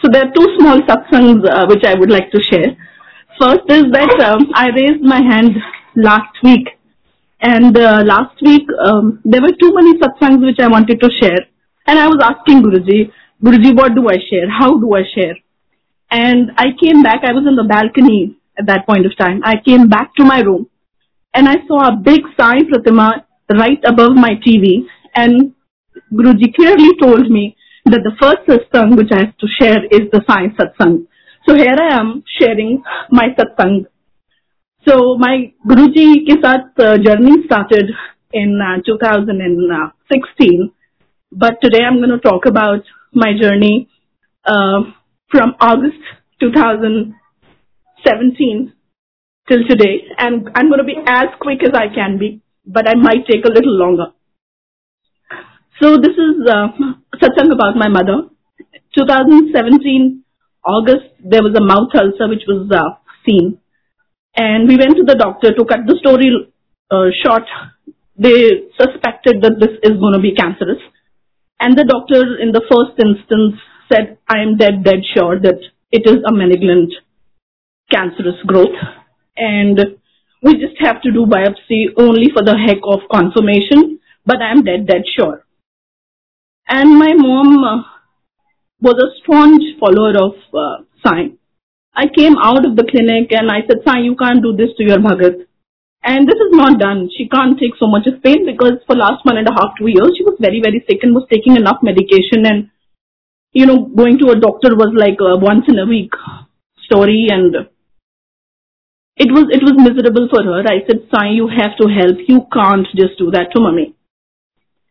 So there are two small satsangs uh, which I would like to share. First is that um, I raised my hand last week, and uh, last week um, there were too many satsangs which I wanted to share, and I was asking Guruji, Guruji, what do I share? How do I share? And I came back. I was in the balcony at that point of time. I came back to my room, and I saw a big Sai Pratima right above my TV, and Guruji clearly told me that the first satsang which I have to share is the science satsang. So here I am sharing my satsang. So my Guruji ke saath uh, journey started in uh, 2016, but today I'm going to talk about my journey uh, from August 2017 till today, and I'm going to be as quick as I can be, but I might take a little longer. So this is uh, satsang about my mother. 2017 August, there was a mouth ulcer which was uh, seen, and we went to the doctor to cut the story uh, short. They suspected that this is going to be cancerous, and the doctor, in the first instance, said, "I am dead, dead sure that it is a malignant cancerous growth, and we just have to do biopsy only for the heck of confirmation. But I am dead, dead sure." And my mom uh, was a staunch follower of uh, Sai. I came out of the clinic and I said, Sai, you can't do this to your Bhagat. And this is not done. She can't take so much of pain because for last one and a half, two years, she was very, very sick and was taking enough medication and, you know, going to a doctor was like a once in a week story and it was, it was miserable for her. I said, Sai, you have to help. You can't just do that to mommy.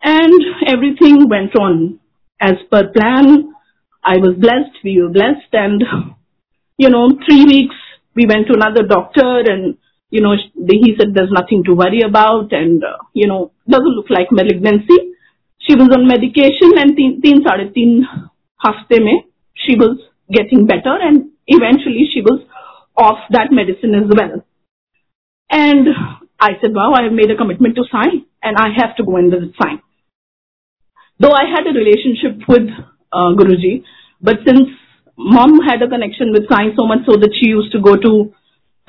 And everything went on as per plan. I was blessed, we were blessed, and, you know, three weeks we went to another doctor and, you know, he said there's nothing to worry about and, uh, you know, doesn't look like malignancy. She was on medication and teen, teen, teen hafte mein, she was getting better and eventually she was off that medicine as well. And I said, wow, I have made a commitment to Sai and I have to go and visit Sai. Though I had a relationship with uh, Guruji, but since mom had a connection with science so much so that she used to go to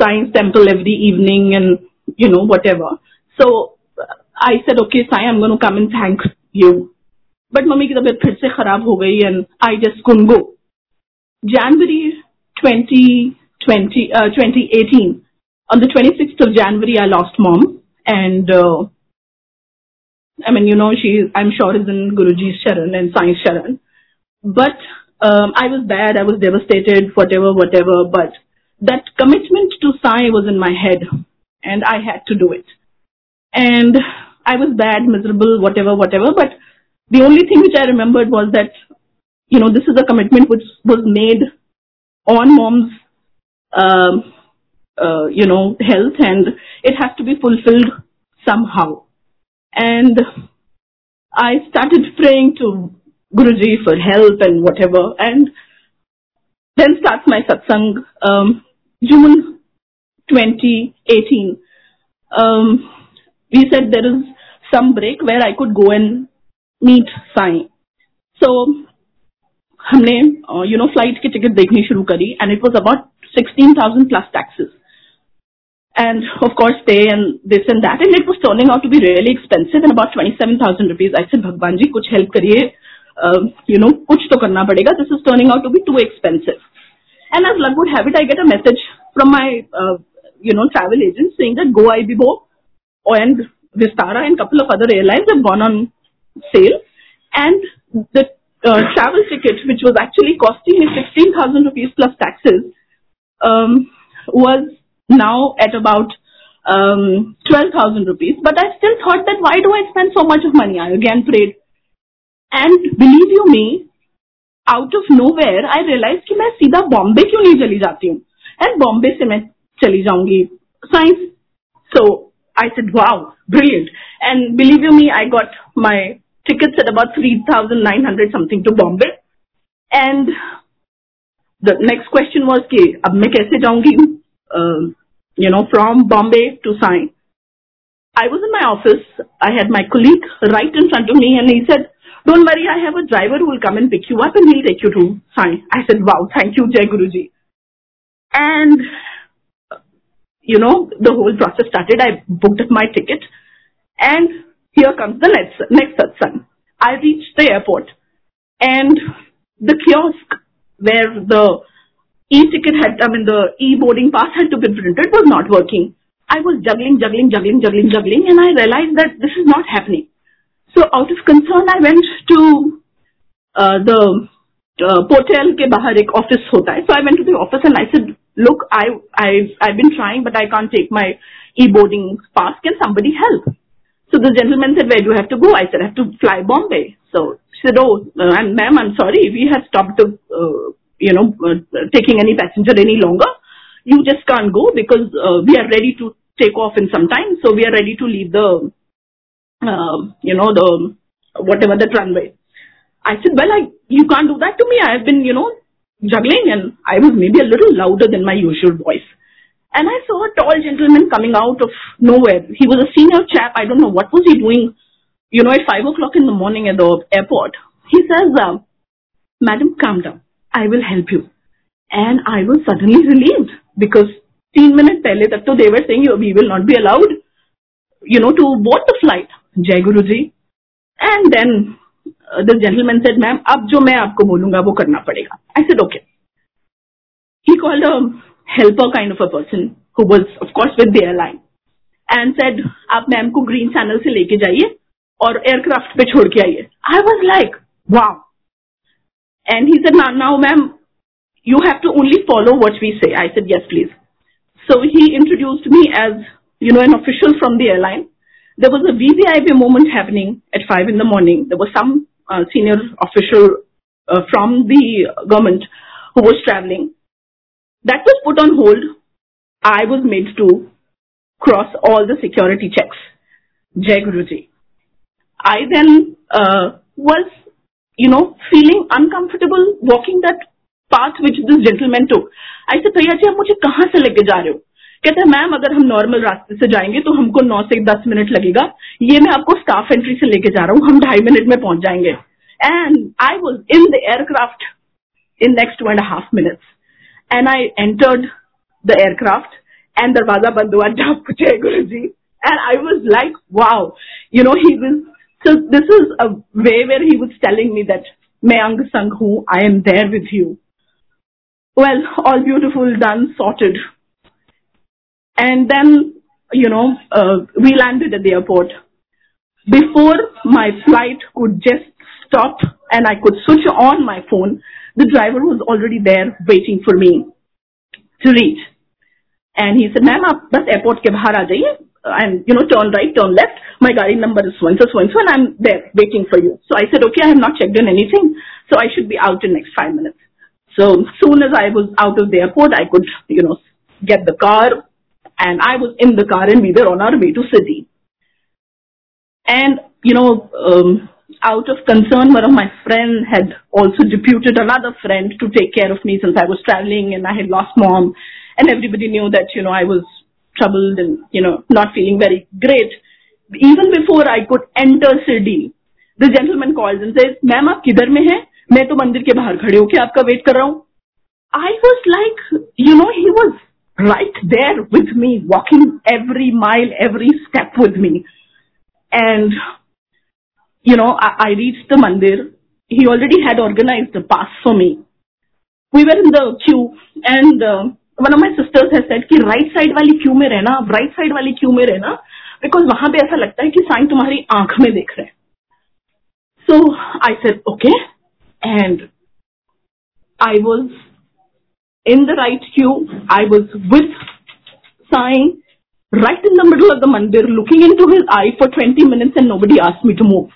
Sai's temple every evening and, you know, whatever. So I said, okay, Sai, I'm going to come and thank you. But mummy ki tabiyat phir se kharab ho gayi and I just couldn't go. January 2020, uh, 2018, on the 26th of January, I lost mom and uh, I mean, you know, she, I'm sure is in Guruji's Sharan and Sai's Sharan. But um, I was bad, I was devastated, whatever, whatever. But that commitment to Sai was in my head and I had to do it. And I was bad, miserable, whatever, whatever. But the only thing which I remembered was that, you know, this is a commitment which was made on mom's, um, uh, you know, health and it has to be fulfilled somehow. And I started praying to Guruji for help and whatever. And then starts my satsang, um, June 2018. Um, we said there is some break where I could go and meet Sai. So हमने you know flight की ticket देखनी शुरू करी and it was about 16000 plus taxes and of course stay and this and that. And it was turning out to be really expensive and about 27000 rupees. I said bhagwan ji kuch help kariye uh, you know kuch to karna padega this is turning out to be too expensive. And as luck would have it i get a message from my uh, you know travel agent saying that goibibo and vistara and couple of other airlines have gone on sale. And the uh, travel ticket which was actually costing me 16000 rupees plus taxes um, was now at about um, 12,000 rupees. But I still thought that why do I spend so much of money? I again prayed. And believe you me, out of nowhere, I realized कि मैं सीधा बॉम्बे क्यों नहीं चली जाती हूँ and Bombay से मैं चली जाऊंगी science so I said, wow, brilliant. And believe you me, I got my tickets at about 3,900 something to Bombay. And the next question was कि अब मैं कैसे जाऊंगी um, you know, from Bombay to Sai. I was in my office. I had my colleague right in front of me and he said, don't worry, I have a driver who will come and pick you up and he'll take you to Sai. I said, wow, thank you, Jai Guruji. And, you know, the whole process started. I booked up my ticket and here comes the next, next satsang. I reached the airport and the kiosk where the e-ticket had, I mean, the e-boarding pass had to be printed was not working. I was juggling, juggling, juggling, juggling, juggling, and I realized that this is not happening. So out of concern, I went to uh, the uh, hotel ke bahar ek office hota hai. So I went to the office and I said, look, I, I've, I've been trying, but I can't take my e-boarding pass. Can somebody help? So the gentleman said, where do you have to go? I said, I have to fly Bombay. So she said, oh, uh, ma'am, I'm sorry. We have stopped the uh, you know, uh, taking any passenger any longer. You just can't go because uh, we are ready to take off in some time. So we are ready to leave the, uh, you know, the whatever the runway. I said, well, I you can't do that to me. I have been, you know, juggling, and I was maybe a little louder than my usual voice. And I saw a tall gentleman coming out of nowhere. He was a senior chap. I don't know what was he doing, you know, at five o'clock in the morning at the airport. He says, uh, "Madam, calm down. I will help you." And I was suddenly relieved because तीन minute पहले तक तो देवर Singh we will not be allowed you know to boat the flight जय Guru ji and then the gentleman said ma'am अब जो मैं आपको बोलूंगा वो करना पड़ेगा I said okay he called a helper kind of a person who was of course with the airline and said आप मैम को ग्रीन चैनल से लेके जाइए और एयरक्राफ्ट पे छोड़ के आइए I was like wow and he said, now, now ma'am, you have to only follow what we say. I said, yes, please. So he introduced me as, you know, an official from the airline. There was a VVIP moment happening at five in the morning. There was some uh, senior official uh, from the government who was traveling. That was put on hold. I was made to cross all the security checks. Jai Guruji. I then uh, was you know, feeling uncomfortable walking that path which this gentleman took. I said, भैया जी आप मुझे कहाँ से लेके जा रहे हो कहते हैं मैम अगर हम नॉर्मल रास्ते से जाएंगे तो हमको नौ से दस मिनट लगेगा ये मैं आपको स्टाफ एंट्री से लेके जा रहा हूँ हम ढाई मिनट में पहुंच जाएंगे and I was in the aircraft in next two and half minutes and I entered the aircraft and दरवाजा बंद हुआ डप जय Guru ji and I was like wow you know he Vij so this is a way where he was telling me that मैं अंग संग हूँ I am there with you well, all beautiful, done, sorted. And then, you know, uh, we landed at the airport. Before my flight could just stop and I could switch on my phone, the driver was already there waiting for me to reach. And he said, ma'am, आप बस airport के बाहर आ जाइए and you know turn right, turn left. My gari number is and so, so and so, and I'm there waiting for you. So I said, okay, I have not checked in anything, so I should be out in next five minutes. So soon as I was out of the airport, I could, you know, get the car and I was in the car and we were on our way to city. And, you know, um, out of concern, one of my friends had also deputed another friend to take care of me since I was traveling and I had lost mom and everybody knew that, you know, I was troubled and, you know, not feeling very great. Even before I could enter Sirdi, the gentleman calls and says, ma'am, आप किधर में हैं? मैं तो मंदिर के बाहर खड़े होके आपका वेट कर रहा हूं आई was like you know he was right there with me walking every mile every step with me and you know, I, I reached the mandir. He already had organized the pass for me. We were in the queue, and uh, one of my sisters है said कि right side वाली queue में रहना right side वाली queue में रहना because वहाँ पे ऐसा लगता है कि साइन तुम्हारी आँख में देख रहे हैं। So I said okay and I was in the right queue I was with Sai right in the middle of the mandir looking into his eye for twenty minutes and nobody asked me to move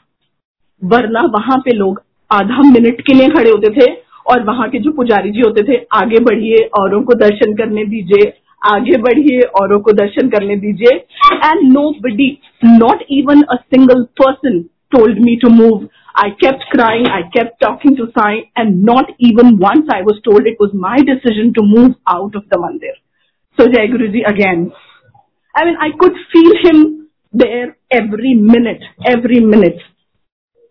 वरना वहाँ पे लोग आधा minute के लिए खड़े होते थे और वहाँ के जो पुजारी जी होते थे आगे बढ़िए औरों को दर्शन करने दीजिए आगे बढ़िए औरों को दर्शन करने दीजिए and nobody not even a single person told me to move I kept crying, I kept talking to Sai, and not even once I was told it was my decision to move out of the mandir. So Jai Guruji again. I mean, I could feel him there every minute, every minute.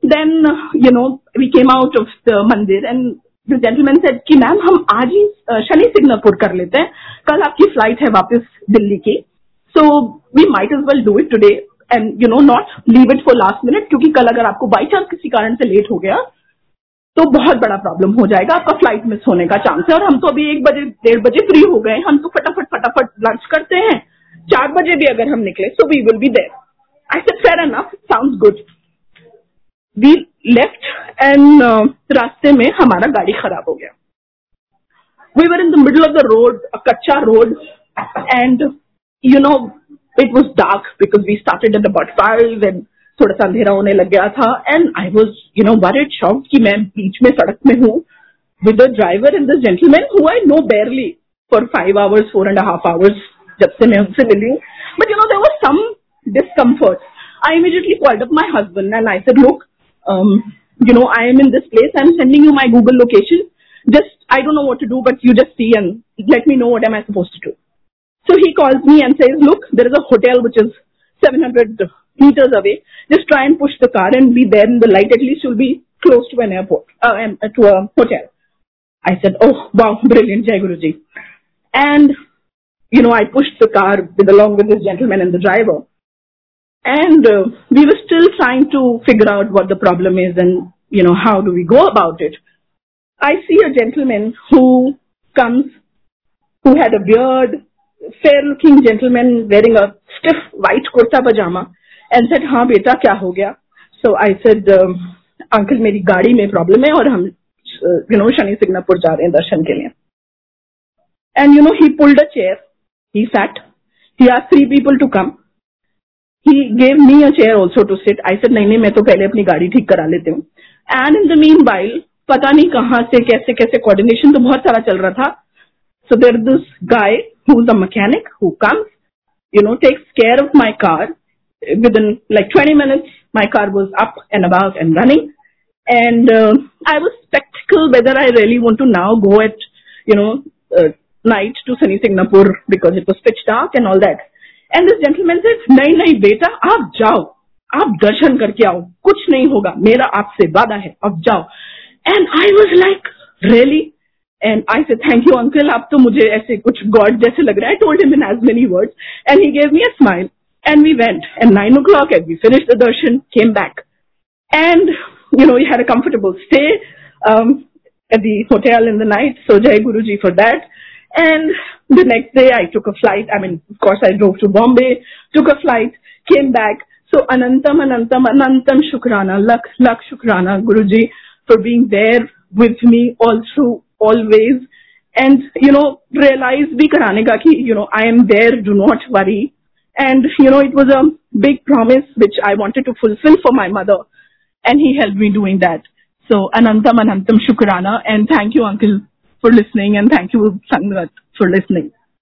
then you know we came out of the mandir and the gentleman said कि ma'am हम आज ही शनि सिग्नापुर कर लेते हैं। कल आपकी flight है वापस दिल्ली की। So we might as well do it today and you know not leave it for last minute क्योंकि कल अगर आपको बाई चांस किसी कारण से लेट हो गया तो बहुत बड़ा प्रॉब्लम हो जाएगा आपका फ़्लाइट मिस होने का चांस है। और हम तो अभी एक बजे, डेढ़ बजे फ्री हो गए हम तो फटाफट फटाफट लंच करते हैं। चार बजे भी अगर हम निकले so we will be there I said fair enough sound good we left and रास्ते में हमारा गाड़ी खराब हो गया we were in the middle of the road कच्चा road and you know it was dark because we started at about five and थोड़ा सा अंधेरा होने लग गया था and I was you know worried shock कि मैं बीच में सड़क में हूँ with the driver and this gentleman who I know barely for five hours four and half hours जब से मैं उनसे मिली हूँ but you know there was some discomfort. I immediately called up my husband and I said, look, um, you know, I am in this place. I'm sending you my Google location. Just, I don't know what to do, but you just see and let me know what am I supposed to do. So he calls me and says, look, there is a hotel which is 700 meters away. Just try and push the car and be there in the light. At least you'll be close to an airport, uh, to a hotel. I said, oh, wow, brilliant, Jai Guruji. And, you know, I pushed the car with, along with this gentleman and the driver. And uh, we were still trying to figure out what the problem is and, you know, how do we go about it. I see a gentleman who comes, who had a beard, fair looking gentleman wearing a stiff white kurta pajama and said, हाँ बेटा क्या हो गया So I said, um, uncle मेरी गाड़ी में problem है और हम यू नो शनि सिग्नापुर जा रहे हैं दर्शन के लिए and you know he pulled a chair he sat he are three people to come he gave me a chair also to sit I said नहीं नहीं मैं तो पहले अपनी गाड़ी ठीक करा लेती हूँ and in the meanwhile पता नहीं कहाँ से कैसे कैसे कोऑर्डिनेशन तो बहुत सारा चल रहा था so there this guy who is a mechanic who comes you know takes care of my car within like 20 minutes my car was up and about and running and uh, i was skeptical whether i really want to now go at you know uh, night to sunny singapore because it was pitch dark and all and this gentleman say नहीं नहीं, बेटा, आप जाओ। आप दर्शन करके आओ। कुछ नहीं होगा। मेरा आपसे वादा है। अब जाओ। And I was like really and I say thank you uncle आप तो मुझे ऐसे कुछ गॉड जैसे लग रहा है। Told him in as many word and he gave me a smile and we went and nine o'clock at we finish the darshan came back and you know you had a comfortable stay at the inn the night so Jai Guru ji for that and the next day i took a flight. I mean of course i drove to bombay took a flight came back. So anantam anantam anantam shukrana lakh lakh shukrana guruji for being there with me all through always. And you know realize bhi karane ka ki you know i am there do not worry. And you know it was a big promise which I wanted to fulfill for my mother. And he helped me doing that. So Anantam Anantam Shukrana. And thank you uncle for listening and thank you Sangat for listening.